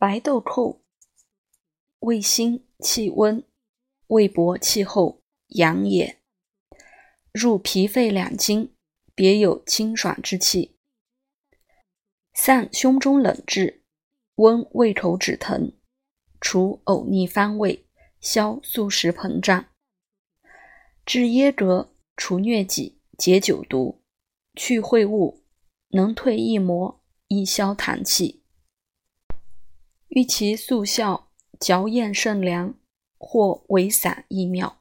白豆蔻，味辛气温，味薄气候，阳也。入脾肺两经，别有清爽之气。散胸中冷滞，温胃口止疼，除呕逆翻胃，消宿食膨胀。治噎膈，除疟疾，解酒毒，去秽物，能退疫魔，益消痰气。欲其速效，嚼咽甚凉，或为散亦妙。